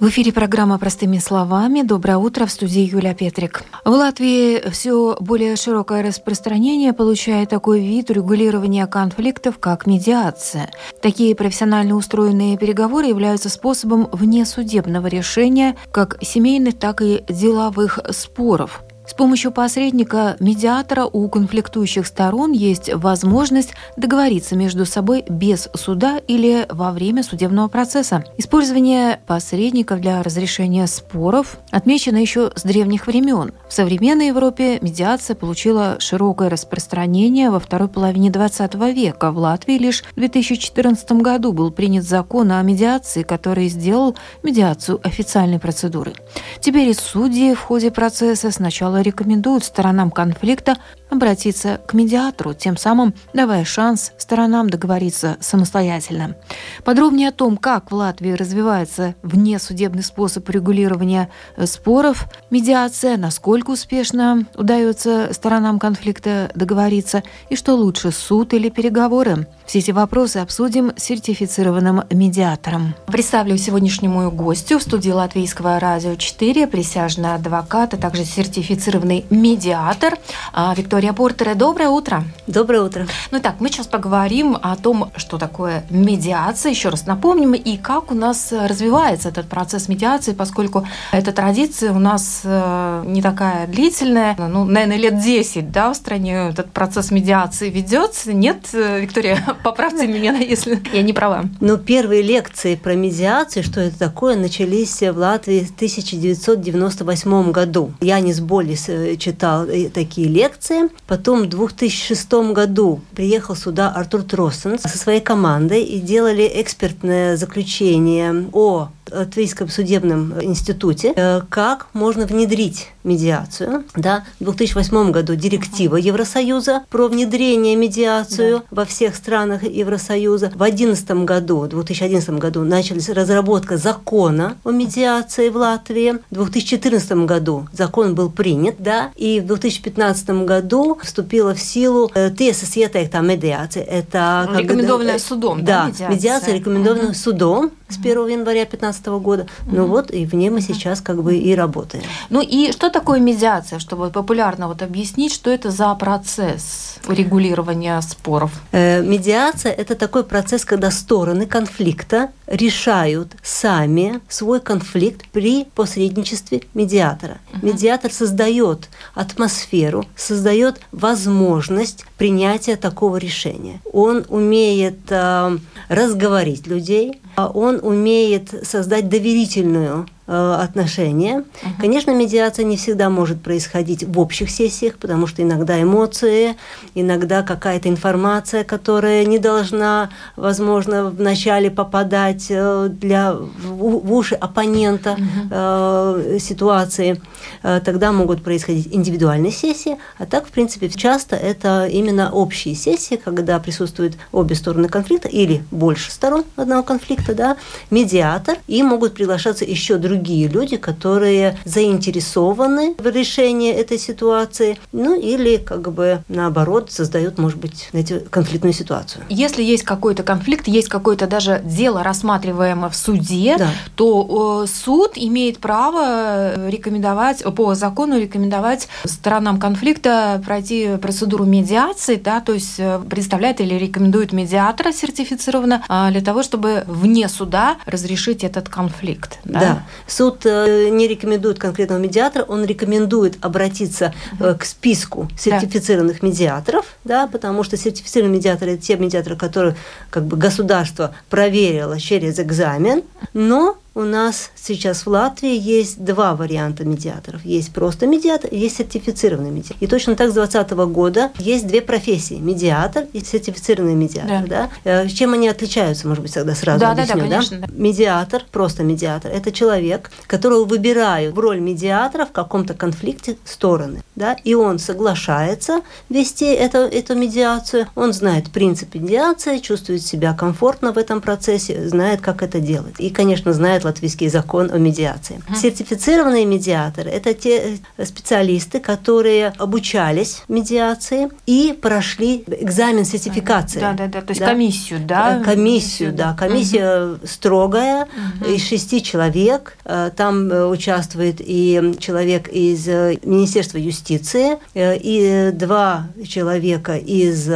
В эфире программа «Простыми словами». Доброе утро, в студии Юлия Петрик. В Латвии все более широкое распространение получает такой вид регулирования конфликтов, как медиация. Такие профессионально устроенные переговоры являются способом внесудебного решения как семейных, так и деловых споров – с помощью посредника, медиатора у конфликтующих сторон есть возможность договориться между собой без суда или во время судебного процесса. Использование посредников для разрешения споров отмечено еще с древних времен. В современной Европе медиация получила широкое распространение во второй половине XX века. В Латвии лишь в 2014 году был принят закон о медиации, который сделал медиацию официальной процедурой. Теперь и судьи в ходе процесса сначала рекомендуют сторонам конфликта обратиться к медиатору, тем самым давая шанс сторонам договориться самостоятельно. Подробнее о том, как в Латвии развивается внесудебный способ регулирования э, споров, медиация, насколько успешно удается сторонам конфликта договориться и что лучше, суд или переговоры. Все эти вопросы обсудим с сертифицированным медиатором. Представлю сегодняшнюю мою гостью в студии Латвийского радио 4, присяжный адвокат, а также сертифицированный медиатор а, Виктория Портера. Доброе утро. Доброе утро. Ну так, мы сейчас поговорим о том, что такое медиация, еще раз напомним, и как у нас развивается этот процесс медиации, поскольку эта традиция у нас э, не такая длительная, ну, наверное, лет 10, да, в стране этот процесс медиации ведется. Нет, э, Виктория, поправьте меня, если я не права. Ну, первые лекции про медиацию, что это такое, начались в Латвии в 1998 году. Янис Болис э, читал такие лекции, Потом в 2006 году приехал сюда Артур Троссен со своей командой и делали экспертное заключение о Латвийском судебном институте, э, как можно внедрить медиацию. Да, в 2008 году директива Евросоюза про внедрение медиацию да. во всех странах Евросоюза. В 2011 году, в 2011 году началась разработка закона о медиации в Латвии. В 2014 году закон был принят, да, и в 2015 году вступила в силу э, ТСС медиация. Это рекомендованная судом, да, да медиация, медиация рекомендованная угу. судом с 1 января 2015 года. Mm-hmm. Ну вот, и в ней мы сейчас как бы и работаем. Ну и что такое медиация, чтобы популярно вот объяснить, что это за процесс регулирования споров? Э, медиация – это такой процесс, когда стороны конфликта решают сами свой конфликт при посредничестве медиатора. Uh-huh. Медиатор создает атмосферу, создает возможность принятия такого решения. Он умеет э, разговорить людей, он умеет создать доверительную Э, отношения. Uh-huh. Конечно, медиация не всегда может происходить в общих сессиях, потому что иногда эмоции, иногда какая-то информация, которая не должна, возможно, вначале попадать э, для, в, уши оппонента uh-huh. э, ситуации. Э, тогда могут происходить индивидуальные сессии, а так, в принципе, часто это именно общие сессии, когда присутствуют обе стороны конфликта или больше сторон одного конфликта, да, медиатор, и могут приглашаться еще другие другие люди, которые заинтересованы в решении этой ситуации, ну или как бы наоборот создают, может быть, знаете, конфликтную ситуацию. Если есть какой-то конфликт, есть какое-то даже дело рассматриваемое в суде, да. то суд имеет право рекомендовать, по закону рекомендовать сторонам конфликта пройти процедуру медиации, да, то есть э, представляет или рекомендует медиатора сертифицированно а, для того, чтобы вне суда разрешить этот конфликт. Да, да. Суд э, не рекомендует конкретного медиатора, он рекомендует обратиться э, к списку сертифицированных да. медиаторов, да, потому что сертифицированные медиаторы – это те медиаторы, которые как бы государство проверило через экзамен, но у нас сейчас в Латвии есть два варианта медиаторов. Есть просто медиатор, есть сертифицированный медиатор. И точно так с 2020 года есть две профессии – медиатор и сертифицированный медиатор. Да. Да? Э, чем они отличаются, может быть, тогда сразу да, объясню. Да, да, конечно. Да? Медиатор, просто медиатор – это человек, которого выбирают в роль медиатора в каком-то конфликте стороны. Да? И он соглашается вести эту, эту медиацию, он знает принцип медиации, чувствует себя комфортно в этом процессе, знает, как это делать. И, конечно, знает нарушает латвийский закон о медиации. Сертифицированные медиаторы – это те э, специалисты, которые обучались медиации и прошли экзамен сертификации. Да, да, да, то есть да? комиссию, да? Э, комиссию, да. Комиссия угу. строгая, угу. из шести человек. Э, там участвует и человек из Министерства юстиции, и два человека из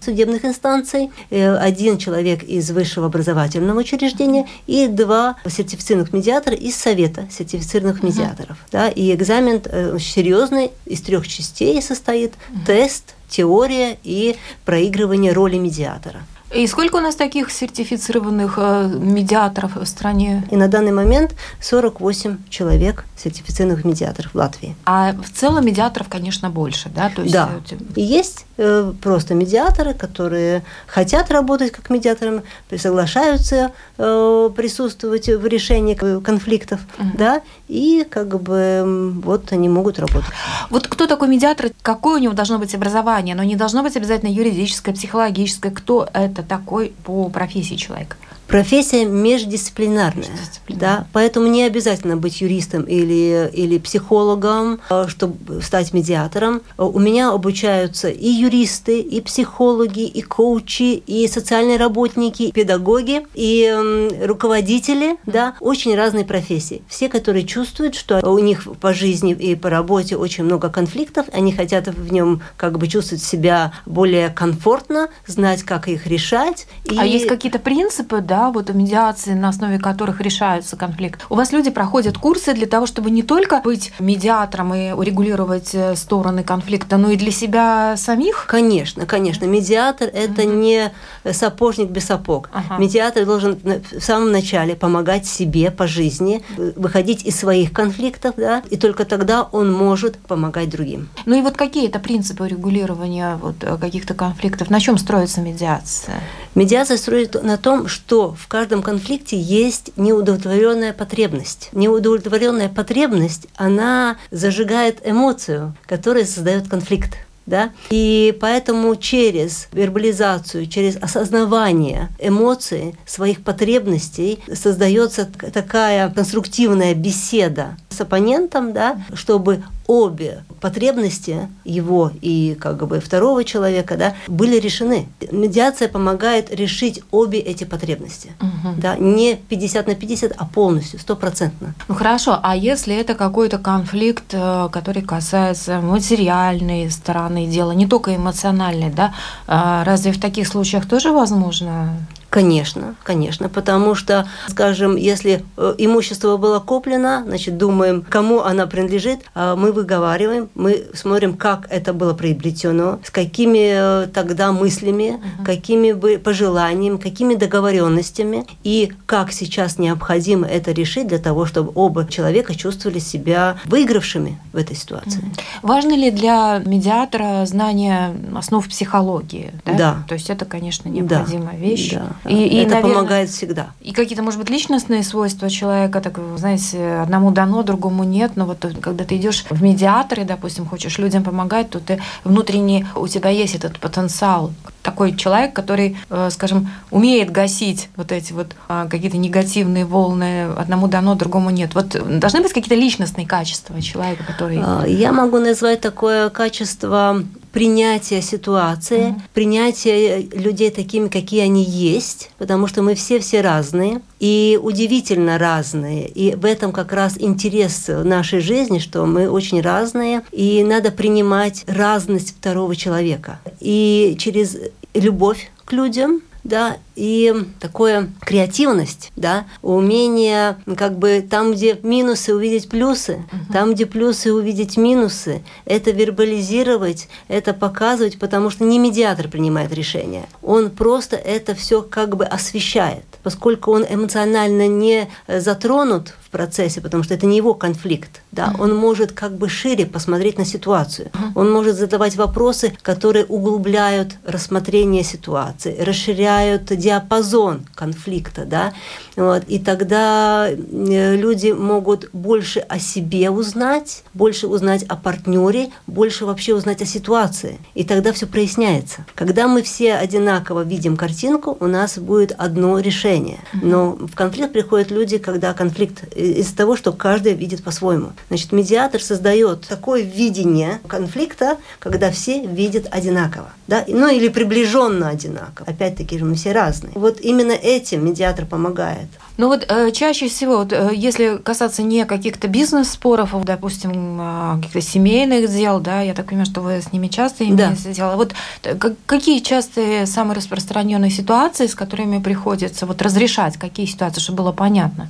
судебных инстанций, один человек из высшего образовательного учреждения и два сертифицированных медиатора из Совета сертифицированных медиаторов. Uh-huh. Да, и экзамен э, серьезный, из трех частей состоит, uh-huh. тест, теория и проигрывание роли медиатора. И сколько у нас таких сертифицированных э, медиаторов в стране? И на данный момент 48 человек сертифицированных медиаторов в Латвии. А в целом медиаторов, конечно, больше, да? То есть, да. Э, и есть э, просто медиаторы, которые хотят работать как медиаторами, соглашаются э, присутствовать в решении конфликтов, угу. да, и как бы вот они могут работать. Вот кто такой медиатор? Какое у него должно быть образование? Но не должно быть обязательно юридическое, психологическое. Кто это? Это такой по профессии человека? Профессия междисциплинарная, да, поэтому не обязательно быть юристом или, или психологом, э, чтобы стать медиатором. У меня обучаются и юристы, и психологи, и коучи, и социальные работники, и педагоги, и руководители, да, очень разные профессии. Все, которые чувствуют, что у них по жизни и по работе очень много конфликтов, они хотят в нем как бы чувствовать себя более комфортно, знать, как их решать. И... А есть какие-то принципы, да, вот медиации, на основе которых решаются конфликты. У вас люди проходят курсы для того, чтобы не только быть медиатором и урегулировать э, стороны конфликта, но и для себя самих? Конечно, конечно. Медиатор – это угу. не сапожник без сапог. Ага. Медиатор должен в самом начале помогать себе по жизни, выходить из своих конфликтов, да, и только тогда он может помогать другим. Ну и вот какие это принципы урегулирования вот э, каких-то конфликтов? На чем строится медиация? Медиация строится на том, что в каждом конфликте есть неудовлетворенная потребность. Неудовлетворенная потребность, она зажигает эмоцию, которая создает конфликт. Да? И поэтому через вербализацию, через осознавание эмоций, своих потребностей создается такая конструктивная беседа с оппонентом, да, чтобы обе потребности его и как бы второго человека да, были решены. Медиация помогает решить обе эти потребности. Угу. Да, не 50 на 50, а полностью, стопроцентно. Ну хорошо, а если это какой-то конфликт, э, который касается материальной стороны дела, не только эмоциональной, да, а разве в таких случаях тоже возможно Конечно, конечно, потому что, скажем, если э, имущество было куплено, значит, думаем, кому она принадлежит, а мы выговариваем, мы смотрим, как это было приобретено, с какими э, тогда мыслями, угу. какими бы пожеланиями, какими договоренностями, и как сейчас необходимо это решить для того, чтобы оба человека чувствовали себя выигравшими в этой ситуации. Угу. Важно ли для медиатора знание основ психологии? Да. да. То есть это, конечно, необходимая да. вещь. Да. И, и, это наверное, помогает всегда. И какие-то, может быть, личностные свойства человека, так, знаете, одному дано, другому нет, но вот когда ты идешь в медиаторы, допустим, хочешь людям помогать, то ты внутренне, у тебя есть этот потенциал. Такой человек, который, э, скажем, умеет гасить вот эти вот а, какие-то негативные волны, одному дано, другому нет. Вот должны быть какие-то личностные качества человека, который... А, я могу назвать такое качество принятие ситуации, mm-hmm. принятие людей такими, какие они есть, потому что мы все все разные и удивительно разные. И в этом как раз интерес нашей жизни, что мы очень разные, и надо принимать разность второго человека. И через любовь к людям да, и такое креативность, да, умение как бы там, где минусы увидеть плюсы, uh-huh. там, где плюсы увидеть минусы, это вербализировать, это показывать, потому что не медиатор принимает решение, он просто это все как бы освещает, поскольку он эмоционально не затронут в процессе, потому что это не его конфликт, да, он может как бы шире посмотреть на ситуацию, он может задавать вопросы, которые углубляют рассмотрение ситуации, расширяют расширяют диапазон конфликта, да, вот, и тогда э, люди могут больше о себе узнать, больше узнать о партнере, больше вообще узнать о ситуации, и тогда все проясняется. Когда мы все одинаково видим картинку, у нас будет одно решение, но в конфликт приходят люди, когда конфликт из-за того, что каждый видит по-своему. Значит, медиатор создает такое видение конфликта, когда все видят одинаково, да, ну или приближенно одинаково. Опять-таки же мы все разные. Вот именно этим медиатор помогает. Ну вот э, чаще всего, вот, э, если касаться не каких-то бизнес-споров, а, допустим, э, каких-то семейных дел, да, я так понимаю, что вы с ними часто имеете да. дело. Вот э, какие частые самые распространенные ситуации, с которыми приходится вот разрешать, какие ситуации, чтобы было понятно?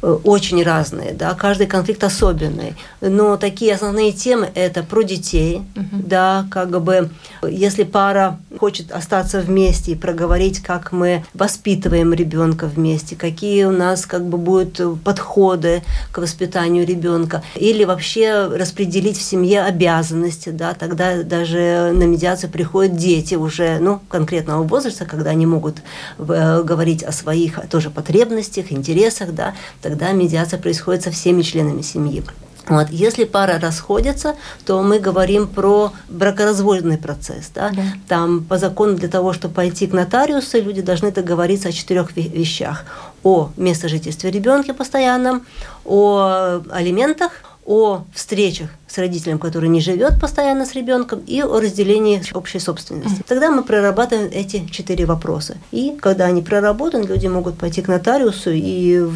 Э, очень разные, да, каждый конфликт особенный. Но такие основные темы это про детей, угу. да, как бы если пара хочет остаться вместе и проговорить, как мы воспитываем ребенка вместе, какие у нас как бы будут подходы к воспитанию ребенка, или вообще распределить в семье обязанности, да, тогда даже на медиацию приходят дети уже, ну, конкретного возраста, когда они могут э, говорить о своих тоже потребностях, интересах, да, тогда медиация происходит со всеми членами семьи. Вот. Если пара расходится, то мы говорим про бракоразводный процесс. Да? Да. Там по закону для того, чтобы пойти к нотариусу, люди должны договориться о четырех вещах. О местожительстве ребенка постоянном, о алиментах, о встречах с родителем, который не живет постоянно с ребенком, и о разделении общей собственности. Тогда мы прорабатываем эти четыре вопроса. И когда они проработаны, люди могут пойти к нотариусу и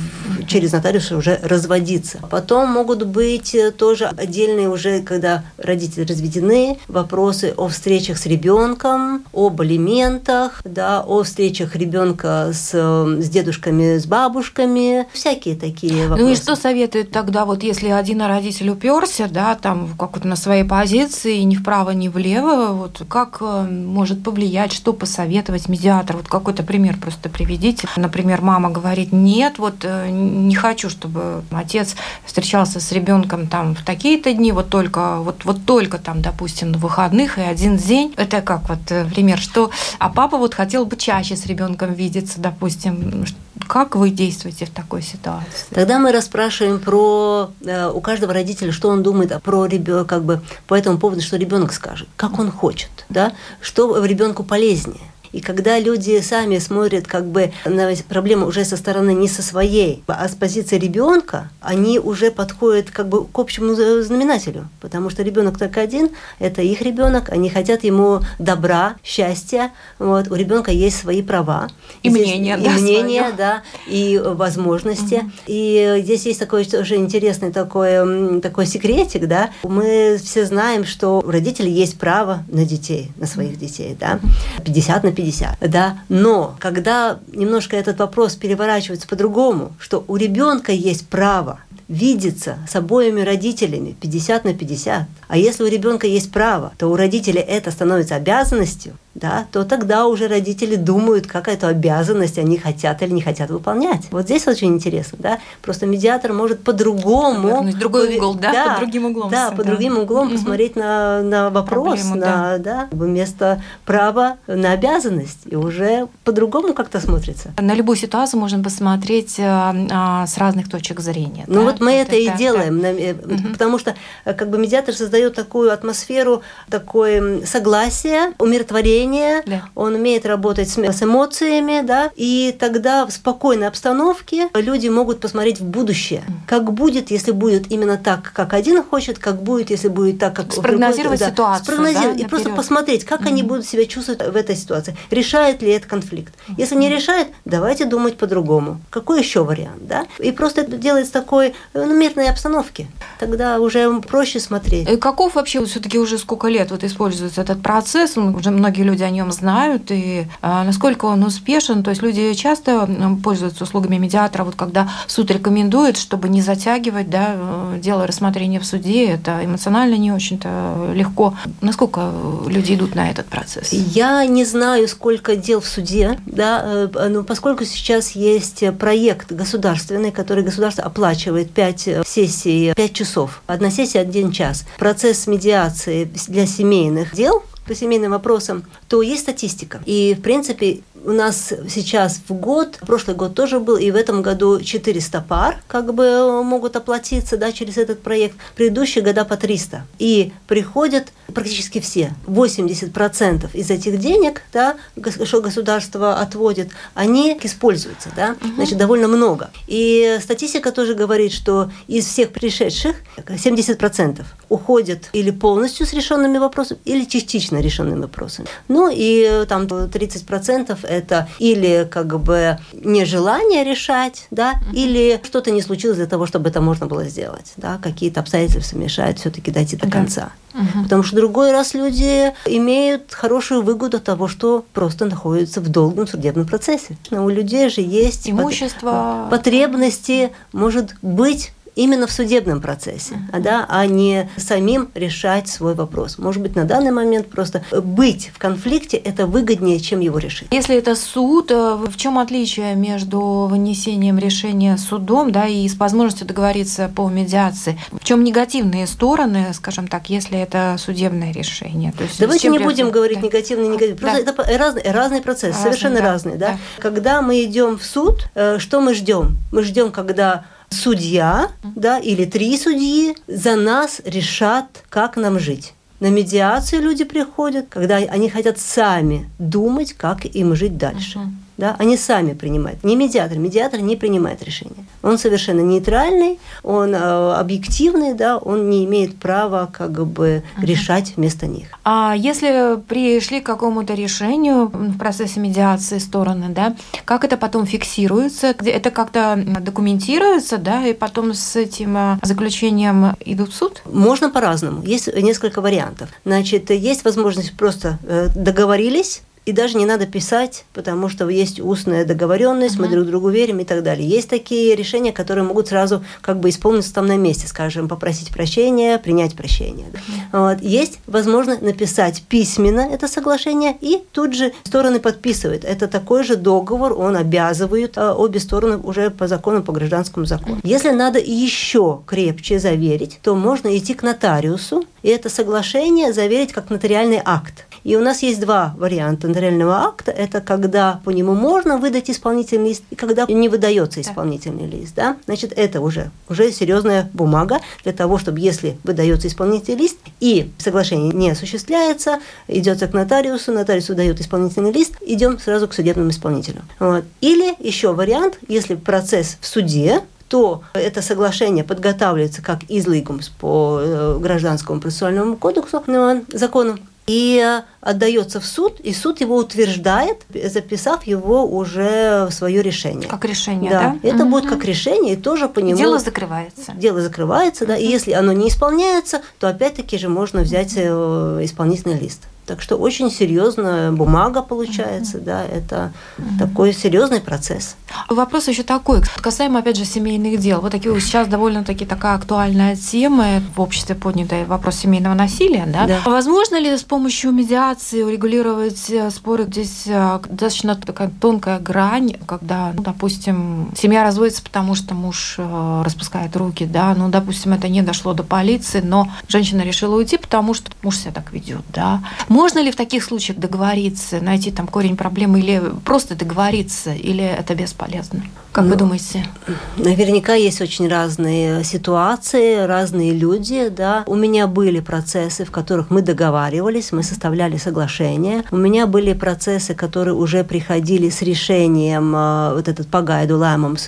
через нотариуса уже разводиться. Потом могут быть э, тоже отдельные уже, когда родители разведены, вопросы о встречах с ребенком, об алиментах, да, о встречах ребенка с, с дедушками, с бабушками, всякие такие вопросы. Ну и что советует тогда, вот если один родитель уперся, да, там как-то на своей позиции, ни вправо, ни влево, вот как э, может повлиять, что посоветовать медиатор? Вот какой-то пример просто приведите. Например, мама говорит, нет, вот э, не хочу, чтобы отец встречался с ребенком там в такие-то дни, вот только, вот, вот только там, допустим, на выходных и один день. Это как вот э, пример, что, а папа вот хотел бы чаще с ребенком видеться, допустим, как вы действуете в такой ситуации? Тогда мы расспрашиваем про у каждого родителя, что он думает про про ребенка, как бы по этому поводу, что ребенок скажет, как он хочет, да, что ребенку полезнее. И когда люди сами смотрят как бы на проблему уже со стороны не со своей, а с позиции ребенка, они уже подходят как бы к общему знаменателю. Потому что ребенок только один, это их ребенок, они хотят ему добра, счастья. Вот. У ребенка есть свои права. И, и мнение, и да, мнение, свое. да, и возможности. Угу. И здесь есть такой тоже интересный такой, такой секретик, да. Мы все знаем, что у родителей есть право на детей, на своих детей, да. 50 на 50 50, да, но когда немножко этот вопрос переворачивается по-другому, что у ребенка есть право видеться с обоими родителями 50 на 50, а если у ребенка есть право, то у родителей это становится обязанностью, да, то тогда уже родители думают, как эту обязанность они хотят или не хотят выполнять. Вот здесь очень интересно, да, просто медиатор может по-другому... Другой угол, да, да, под другим углом. Да, под другим углом угу. посмотреть на, на вопрос, Проблему, на, да. да, вместо права на обязанность, и уже по-другому как-то смотрится. На любую ситуацию можно посмотреть а, а, с разных точек зрения. Ну да? вот мы вот это, это и делаем, да. угу. потому что э, как бы медиатор создает такую атмосферу, такое согласие, умиротворение, мышление, да. он умеет работать с, с эмоциями, да, и тогда в спокойной обстановке люди могут посмотреть в будущее, как будет, если будет именно так, как один хочет, как будет, если будет так, как спрогнозировать другой, ситуацию, да, спрогнозировать да, и просто посмотреть, как mm-hmm. они будут себя чувствовать в этой ситуации, решает ли это конфликт. Если не решает, давайте думать по-другому. Какой еще вариант, да? И просто это делается в такой ну, мирной обстановке. Тогда уже проще смотреть. И каков вообще все-таки уже сколько лет вот используется этот процесс? Уже многие люди люди о нем знают и а, насколько он успешен. То есть люди часто пользуются услугами медиатора, вот когда суд рекомендует, чтобы не затягивать да, э, дело рассмотрения в суде, это эмоционально не очень-то легко. Насколько люди идут на этот процесс? Я не знаю, сколько дел в суде, да, э, но поскольку сейчас есть проект государственный, который государство оплачивает 5 э, сессий, 5 часов, одна сессия один час. Процесс медиации для семейных дел по семейным вопросам, то есть статистика. И, в принципе, у нас сейчас в год, прошлый год тоже был, и в этом году 400 пар как бы могут оплатиться да, через этот проект, предыдущие года по 300. И приходят практически все. 80% из этих денег, да, что государство отводит, они используются, да, значит, довольно много. И статистика тоже говорит, что из всех пришедших 70% уходят или полностью с решенными вопросами, или частично решенными вопросами. Ну и там 30% это или как бы нежелание решать, да, uh-huh. или что-то не случилось для того, чтобы это можно было сделать, да, какие-то обстоятельства мешают все-таки дойти до конца. Uh-huh. Потому что другой раз люди имеют хорошую выгоду от того, что просто находятся в долгом судебном процессе. Но у людей же есть имущество, потребности, может быть именно в судебном процессе, uh-huh. да, а не самим решать свой вопрос. Может быть, на данный момент просто быть в конфликте это выгоднее, чем его решить. Если это суд, э, в чем отличие между вынесением решения судом да, и с возможностью договориться по медиации? В чем негативные стороны, скажем так, если это судебное решение? То есть Давайте не будем да. говорить негативные, негативные. Просто да. это разный, разный процесс, разный, совершенно да. разный. Да? Да. Когда мы идем в суд, э, что мы ждем? Мы ждем, когда судья, да, или три судьи за нас решат, как нам жить. На медиацию люди приходят, когда они хотят сами думать, как им жить дальше. Uh-huh да, они сами принимают. Не медиатор, медиатор не принимает решения. Он совершенно нейтральный, он э, объективный, да, он не имеет права как бы uh-huh. решать вместо них. А если пришли к какому-то решению в процессе медиации стороны, да, как это потом фиксируется? Это как-то документируется, да, и потом с этим э, заключением идут в суд? Можно по-разному. Есть несколько вариантов. Значит, есть возможность просто э, договорились, и даже не надо писать, потому что есть устная договоренность, uh-huh. мы друг другу верим и так далее. Есть такие решения, которые могут сразу как бы исполниться там на месте, скажем, попросить прощения, принять прощение. Uh-huh. Вот. Есть возможность написать письменно это соглашение, и тут же стороны подписывают. Это такой же договор, он обязывает а, обе стороны уже по закону, по гражданскому закону. Если надо еще крепче заверить, то можно идти к нотариусу, и это соглашение заверить как нотариальный акт. И у нас есть два варианта нотариального акта. Это когда по нему можно выдать исполнительный лист, и когда не выдается исполнительный да. лист. Да? Значит, это уже, уже серьезная бумага для того, чтобы если выдается исполнительный лист и соглашение не осуществляется, идется к нотариусу, нотариус выдает исполнительный лист, идем сразу к судебному исполнителю. Вот. Или еще вариант, если процесс в суде, то это соглашение подготавливается как излигумс по э, гражданскому процессуальному кодексу, ну, закону, и отдается в суд, и суд его утверждает, записав его уже в свое решение. Как решение, да? да? Это угу. будет как решение, и тоже по нему... Дело закрывается. Дело закрывается, да, и если оно не исполняется, то опять-таки же можно взять э, исполнительный лист. Так что очень серьезная бумага получается, mm-hmm. да, это mm-hmm. такой серьезный процесс. Вопрос еще такой, касаемо, опять же, семейных дел. Вот такие сейчас довольно-таки такая актуальная тема в обществе поднятый вопрос семейного насилия, да? да. Возможно ли с помощью медиации урегулировать э, споры? Здесь э, достаточно такая тонкая грань, когда, ну, допустим, семья разводится, потому что муж э, распускает руки, да, ну, допустим, это не дошло до полиции, но женщина решила уйти, потому что муж себя так ведет, да. Можно ли в таких случаях договориться, найти там корень проблемы или просто договориться, или это бесполезно? Как ну, вы думаете? Наверняка есть очень разные ситуации, разные люди. Да. У меня были процессы, в которых мы договаривались, мы составляли соглашения. У меня были процессы, которые уже приходили с решением э, вот этот пагайду лэмом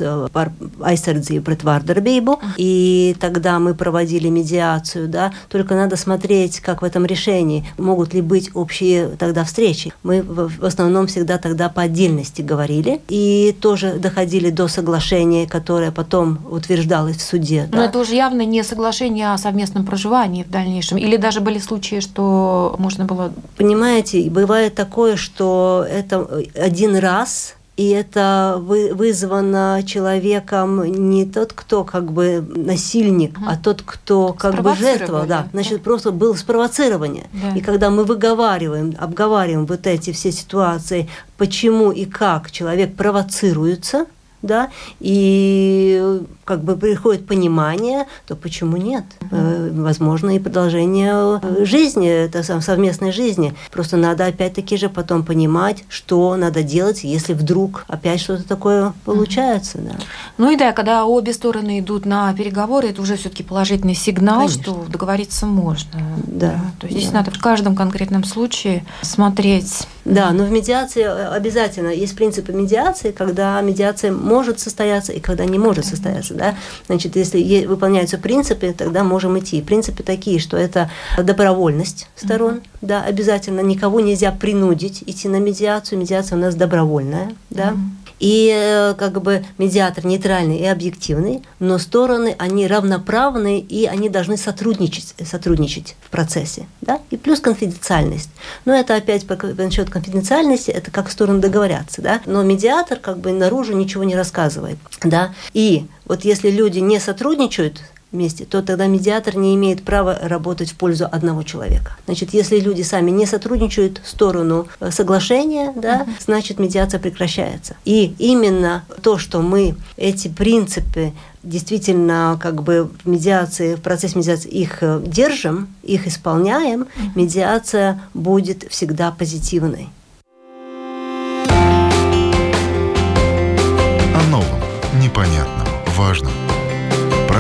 айсардзи претвардербейбу. И тогда мы проводили медиацию. Да. Только надо смотреть, как в этом решении могут ли быть общие тогда встречи. Мы в основном всегда тогда по отдельности говорили и тоже доходили до соглашения, которое потом утверждалось в суде. Но да. это уже явно не соглашение о совместном проживании в дальнейшем. Или даже были случаи, что можно было... Понимаете, бывает такое, что это один раз и это вызвано человеком не тот, кто как бы насильник, угу. а тот, кто как бы жертва. Да. Значит, да. просто было спровоцирование. Да. И когда мы выговариваем, обговариваем вот эти все ситуации, почему и как человек провоцируется, да, и как бы приходит понимание, то почему нет? Э, возможно, и продолжение э, жизни, это совместной жизни. Просто надо опять-таки же потом понимать, что надо делать, если вдруг опять что-то такое получается. Да. Ну и да, когда обе стороны идут на переговоры, это уже все-таки положительный сигнал, Конечно. что договориться можно. Да. да. То есть да. здесь надо в каждом конкретном случае смотреть. Да, но в медиации э, обязательно есть принципы медиации, когда медиация может состояться и когда не может состояться. Да? Значит, если выполняются принципы, тогда можем идти. Принципы такие, что это добровольность сторон, mm-hmm. да, обязательно никого нельзя принудить идти на медиацию. Медиация у нас добровольная, да. Mm-hmm и э, как бы медиатор нейтральный и объективный, но стороны, они равноправные, и они должны сотрудничать, сотрудничать в процессе. Да? И плюс конфиденциальность. Но это опять насчет конфиденциальности, это как стороны договорятся. Да? Но медиатор как бы наружу ничего не рассказывает. Да? И вот если люди не сотрудничают вместе, то тогда медиатор не имеет права работать в пользу одного человека. Значит, если люди сами не сотрудничают в сторону э, соглашения, да, значит медиация прекращается. И именно то, что мы эти принципы действительно как бы в медиации, в процессе медиации их э, держим, их исполняем, медиация будет всегда позитивной.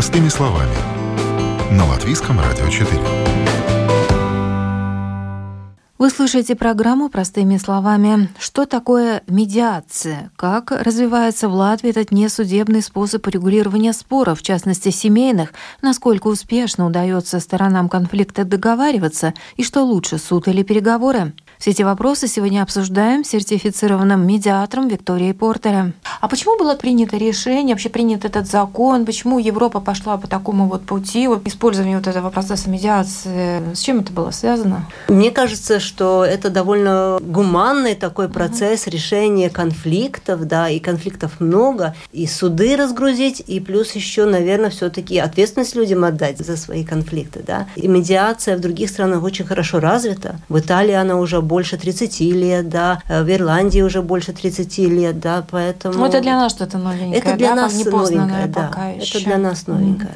Простыми словами. На Латвийском радио 4. Вы слушаете программу «Простыми словами». Что такое медиация? Как развивается в Латвии этот несудебный способ урегулирования споров, в частности семейных? Насколько успешно удается сторонам конфликта договариваться? И что лучше, суд или переговоры? Все эти вопросы сегодня обсуждаем с сертифицированным медиатором Викторией Портере. А почему было принято решение, вообще принят этот закон? Почему Европа пошла по такому вот пути, вот, использования вот этого процесса медиации? С чем это было связано? Мне кажется, что это довольно гуманный такой процесс uh-huh. решения конфликтов, да, и конфликтов много, и суды разгрузить, и плюс еще, наверное, все-таки ответственность людям отдать за свои конфликты, да. И медиация в других странах очень хорошо развита. В Италии она уже больше 30 лет, да, э, в Ирландии уже больше 30 лет, да, поэтому... Ну, это для нас что-то новенькое, Это для да? нас не новенькое, да, пока еще. это для нас новенькое.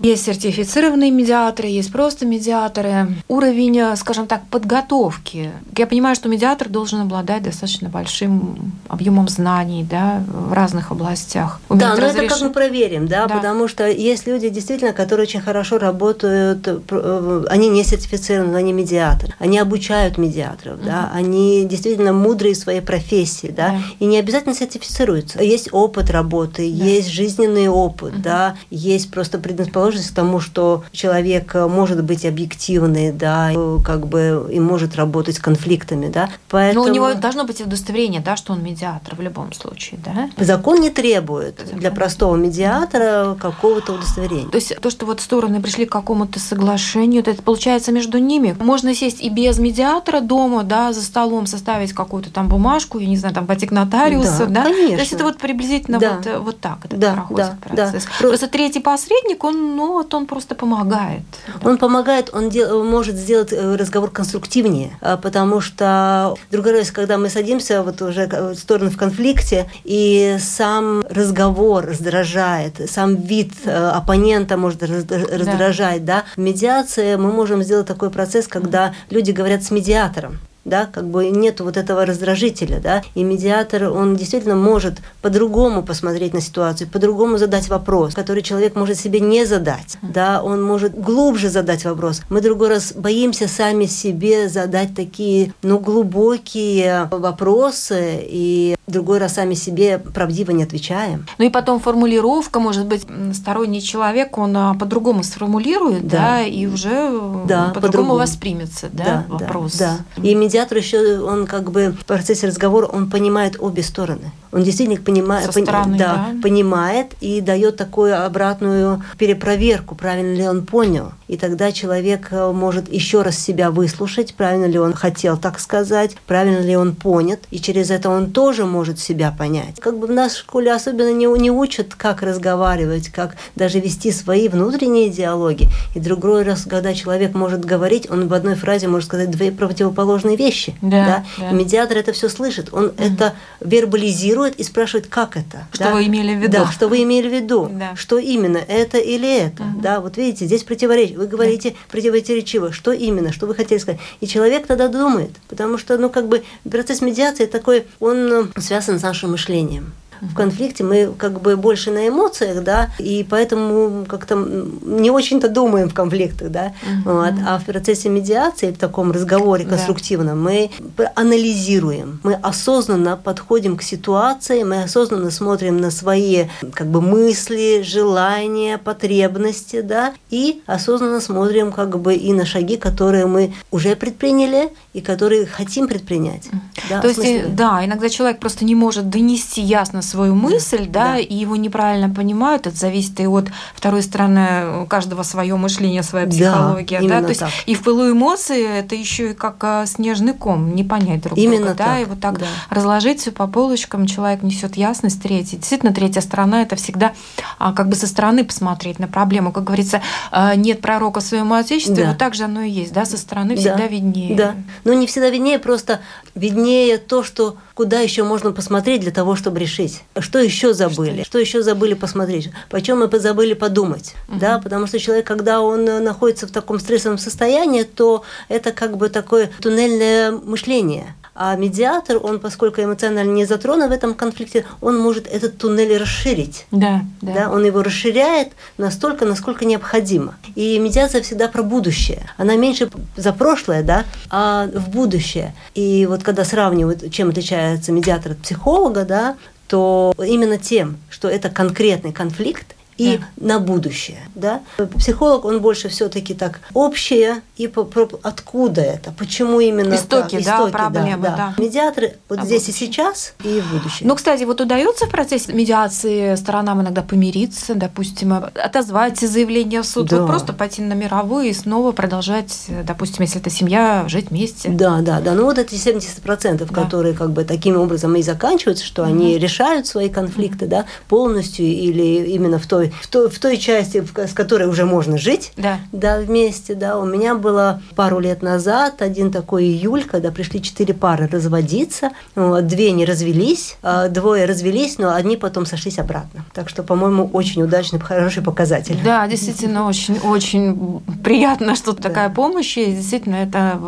Есть сертифицированные медиаторы, есть просто медиаторы. Уровень, э, скажем так, подготовки. Я понимаю, что медиатор должен обладать достаточно большим объемом знаний, да, в разных областях. Уметь да, но разреш... это как мы проверим, да, да, потому что есть люди, действительно, которые очень хорошо работают, э, они не сертифицированы, они медиаторы, они обучают медиаторов менеджеров, да, они действительно мудрые в своей профессии, да, да, и не обязательно сертифицируются. Есть опыт работы, да. есть жизненный опыт, угу. да, есть просто предрасположенность к тому, что человек может быть объективный, да, как бы и может работать с конфликтами, да. Поэтому... Но у него должно быть удостоверение, да, что он медиатор в любом случае, да? Закон не требует Закон. для простого медиатора какого-то удостоверения. То есть то, что вот стороны пришли к какому-то соглашению, это получается между ними. Можно сесть и без медиатора дома, дома, да, за столом составить какую-то там бумажку, я не знаю, там пойти к нотариусу, да, да? Конечно. То есть это вот приблизительно да. вот, э, вот так это да, проходит да, процесс. Да. Просто третий посредник, он, ну, вот он просто помогает. Он да. помогает, он дел, может сделать э, разговор конструктивнее, а, потому что другой раз, когда мы садимся вот уже в сторону в конфликте, и сам разговор раздражает, сам вид э, оппонента может раздражать, да. да? В медиации мы можем сделать такой процесс, когда люди говорят с медиатором да, как бы нет вот этого раздражителя, да, и медиатор, он действительно может по-другому посмотреть на ситуацию, по-другому задать вопрос, который человек может себе не задать, да, он может глубже задать вопрос. Мы другой раз боимся сами себе задать такие, ну, глубокие вопросы, и другой раз сами себе правдиво не отвечаем. Ну и потом формулировка, может быть, сторонний человек, он а, по-другому сформулирует, да, да и уже да, по-другому по воспримется, да, да вопрос. Да, да. И медиатор еще, он как бы в процессе разговора, он понимает обе стороны. Он действительно понимает, Со стороны, да, да. понимает и дает такую обратную перепроверку, правильно ли он понял. И тогда человек э, может еще раз себя выслушать, правильно ли он хотел так сказать, правильно ли он понят, и через это он тоже может себя понять. Как бы в нашей школе особенно не, не учат, как разговаривать, как даже вести свои внутренние диалоги. И другой раз, когда человек может говорить, он в одной фразе может сказать две противоположные вещи. Да, да? да. И медиатор это все слышит, он mm это вербализирует и спрашивает, как это. Что да? вы имели в виду? Да, что вы имели в виду. Да. Что именно, это или это. Угу. Да, вот видите, здесь противоречие. Вы говорите да. противоречиво. Что именно, что вы хотели сказать. И человек тогда думает, потому что, ну, как бы процесс медиации такой, он э, связан с нашим мышлением в конфликте мы как бы больше на эмоциях, да, и поэтому как-то не очень-то думаем в конфликтах, да, uh-huh. вот. а в процессе медиации, в таком разговоре конструктивном, да. мы анализируем, мы осознанно подходим к ситуации, мы осознанно смотрим на свои как бы мысли, желания, потребности, да, и осознанно смотрим как бы и на шаги, которые мы уже предприняли и которые хотим предпринять. Да, То есть, да, иногда человек просто не может донести ясно свою мысль, да, да, и его неправильно понимают, это зависит и от второй стороны, каждого свое мышление, своя психология, да, да? то есть так. и в пылу эмоций это еще и как а, снежный ком, не понять друг именно друга, так. да, и вот так да. разложить все по полочкам, человек несет ясность, третий, действительно третья сторона это всегда а, как бы со стороны посмотреть на проблему, как говорится, а, нет пророка в своем отечестве, да. вот так же оно и есть, да, со стороны всегда да. виднее. Да, но не всегда виднее, просто виднее то, что куда еще можно посмотреть для того, чтобы решить. Что еще забыли? Что, что еще забыли посмотреть? Почем мы забыли подумать? Угу. Да, потому что человек, когда он находится в таком стрессовом состоянии, то это как бы такое туннельное мышление. А медиатор, он, поскольку эмоционально не затронут в этом конфликте, он может этот туннель расширить. Да, да. да он его расширяет настолько, насколько необходимо. И медиация всегда про будущее. Она меньше за прошлое, да, а в будущее. И вот когда сравнивают, чем отличается медиатор от психолога, да, то именно тем, что это конкретный конфликт, и да. на будущее. Да? Психолог, он больше все-таки так общее, и по, по, откуда это, почему именно Истоки, так. да, Истоки, проблемы, да, да. да. Медиаторы вот а здесь будущее. и сейчас, и в будущем. Ну, кстати, вот удается в процессе медиации сторонам иногда помириться, допустим, отозвать заявление в суд, да. вот просто пойти на мировую и снова продолжать, допустим, если это семья, жить вместе. Да, да, да. Ну, вот эти 70%, да. которые как бы таким образом и заканчиваются, что mm-hmm. они решают свои конфликты, mm-hmm. да, полностью или именно в той в той, в той части, с которой уже можно жить, да. Да, вместе, да. У меня было пару лет назад один такой июль, когда пришли четыре пары разводиться, две не развелись, а двое развелись, но одни потом сошлись обратно. Так что, по-моему, очень удачный, хороший показатель. Да, действительно, очень, очень приятно, что да. такая помощь есть. Действительно, это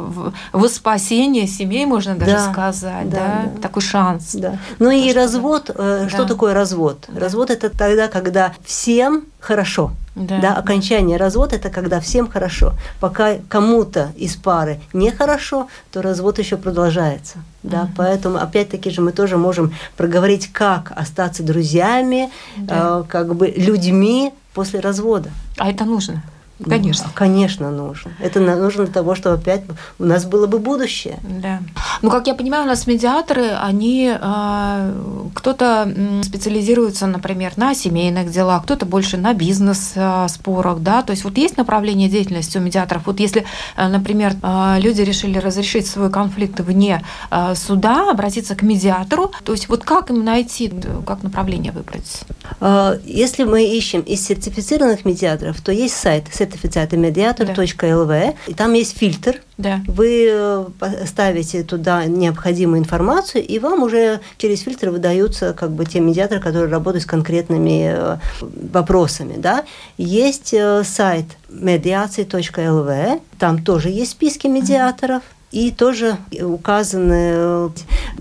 в спасение семей, можно даже да, сказать, да, да? да, такой шанс. Да. Ну и развод, э, да. что такое развод? Развод это тогда, когда все всем хорошо. Да. да, окончание развод это когда всем хорошо. Пока кому-то из пары нехорошо, то развод еще продолжается. Да, угу. поэтому опять-таки же мы тоже можем проговорить, как остаться друзьями, да. э, как бы людьми после развода. А это нужно. Конечно. Ну, конечно, нужно. Это нужно для того, чтобы опять у нас было бы будущее. Да. Ну, как я понимаю, у нас медиаторы, они э, кто-то специализируется, например, на семейных делах, кто-то больше на бизнес-спорах, да. То есть вот есть направление деятельности у медиаторов. Вот если, э, например, э, люди решили разрешить свой конфликт вне суда, обратиться к медиатору, то есть вот как им найти, как направление выбрать? Если мы ищем из сертифицированных медиаторов, то есть сайт сертифицатомедиатор.лв, да. и там есть фильтр. Да. Вы э, ставите туда необходимую информацию, и вам уже через фильтр выдаются как бы те медиаторы, которые работают с конкретными э, вопросами. Да? Есть э, сайт mediации.lv, там тоже есть списки медиаторов, и тоже указаны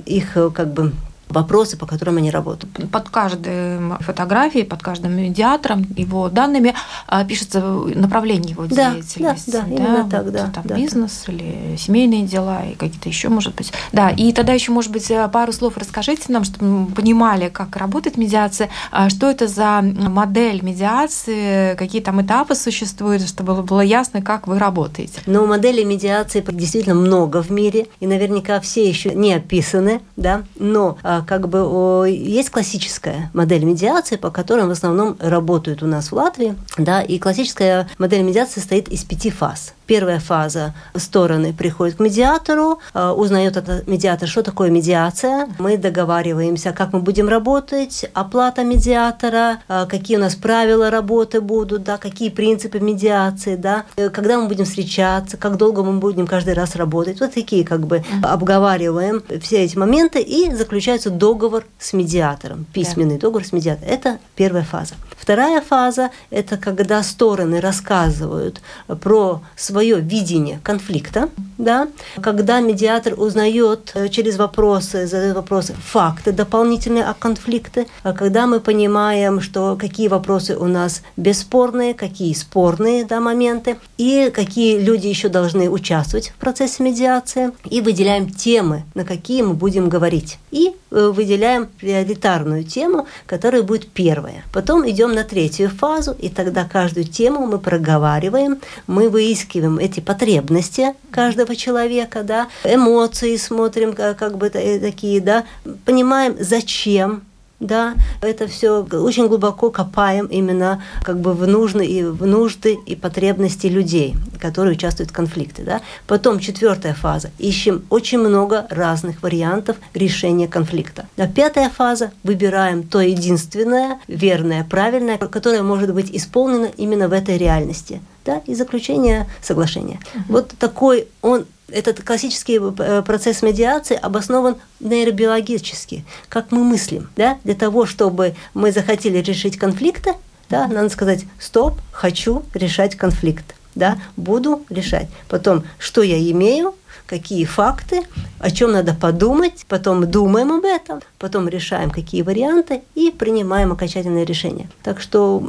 их как бы вопросы, по которым они работают. Под каждой фотографией, под каждым медиатором, его данными а, пишется направление его да, деятельности. Да, да, да именно так, да. Там да, бизнес да. или семейные дела и какие-то еще, может быть. Да, и тогда еще, может быть, пару слов расскажите нам, чтобы мы понимали, как работает медиация, а что это за модель медиации, какие там этапы существуют, чтобы было ясно, как вы работаете. Но моделей медиации действительно много в мире, и наверняка все еще не описаны, да, но а, как бы есть классическая модель медиации, по которой в основном работают у нас в Латвии, да, и классическая модель медиации состоит из пяти фаз. Первая фаза – стороны приходят к медиатору, э, узнает этот медиатор, что такое медиация. Мы договариваемся, как мы будем работать, оплата медиатора, э, какие у нас правила работы будут, да, какие принципы медиации, да, э, когда мы будем встречаться, как долго мы будем каждый раз работать. Вот такие как бы обговариваем все эти моменты и заключается договор с медиатором, письменный договор с медиатором. Это первая фаза. Вторая фаза – это когда стороны рассказывают про свое видение конфликта, да, когда медиатор узнает э, через вопросы, задает вопросы, факты дополнительные о конфликте, а когда мы понимаем, что какие вопросы у нас бесспорные, какие спорные да, моменты, и какие люди еще должны участвовать в процессе медиации, и выделяем темы, на какие мы будем говорить. И выделяем приоритарную тему, которая будет первая. Потом идем на третью фазу, и тогда каждую тему мы проговариваем, мы выискиваем эти потребности каждого человека, да, эмоции смотрим, как, как бы такие, да, понимаем, зачем да, это все очень глубоко копаем именно как бы в нужды и в нужды и потребности людей, которые участвуют в конфликте, да. Потом четвертая фаза. Ищем очень много разных вариантов решения конфликта. А пятая фаза. Выбираем то единственное, верное, правильное, которое может быть исполнено именно в этой реальности да, и заключение соглашения. Uh-huh. Вот такой он этот классический э, процесс медиации обоснован нейробиологически, как мы мыслим. Да? Для того, чтобы мы захотели решить конфликты, да, надо сказать «стоп, хочу решать конфликт». Да, буду решать. Потом, что я имею, какие факты, о чем надо подумать, потом думаем об этом, потом решаем, какие варианты и принимаем окончательное решение. Так что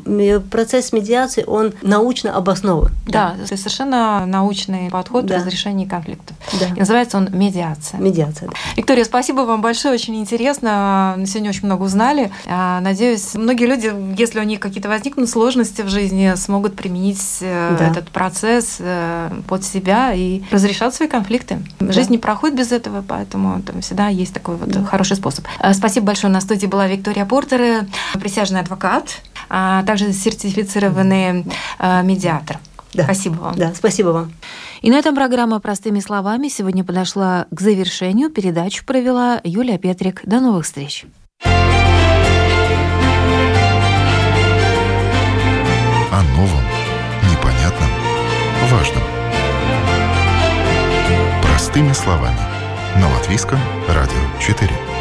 процесс медиации, он научно обоснован. Да, да. это совершенно научный подход да. в разрешении конфликтов. Да. И называется он медиация. Медиация, да. Виктория, спасибо вам большое, очень интересно. Сегодня очень много узнали. А, надеюсь, многие люди, если у них какие-то возникнут сложности в жизни, смогут применить э, да. этот процесс э, под себя и разрешать свои конфликты. Да. Жизнь не проходит без этого, поэтому там всегда есть такой вот да. хороший способ. Э, спасибо большое. На студии была Виктория Портер, присяжный адвокат, а также сертифицированный э, медиатор. Да. Спасибо вам. Да, спасибо вам. И на этом программа «Простыми словами» сегодня подошла к завершению. Передачу провела Юлия Петрик. До новых встреч. О новом, непонятном, важном. Простыми словами. На Латвийском радио 4.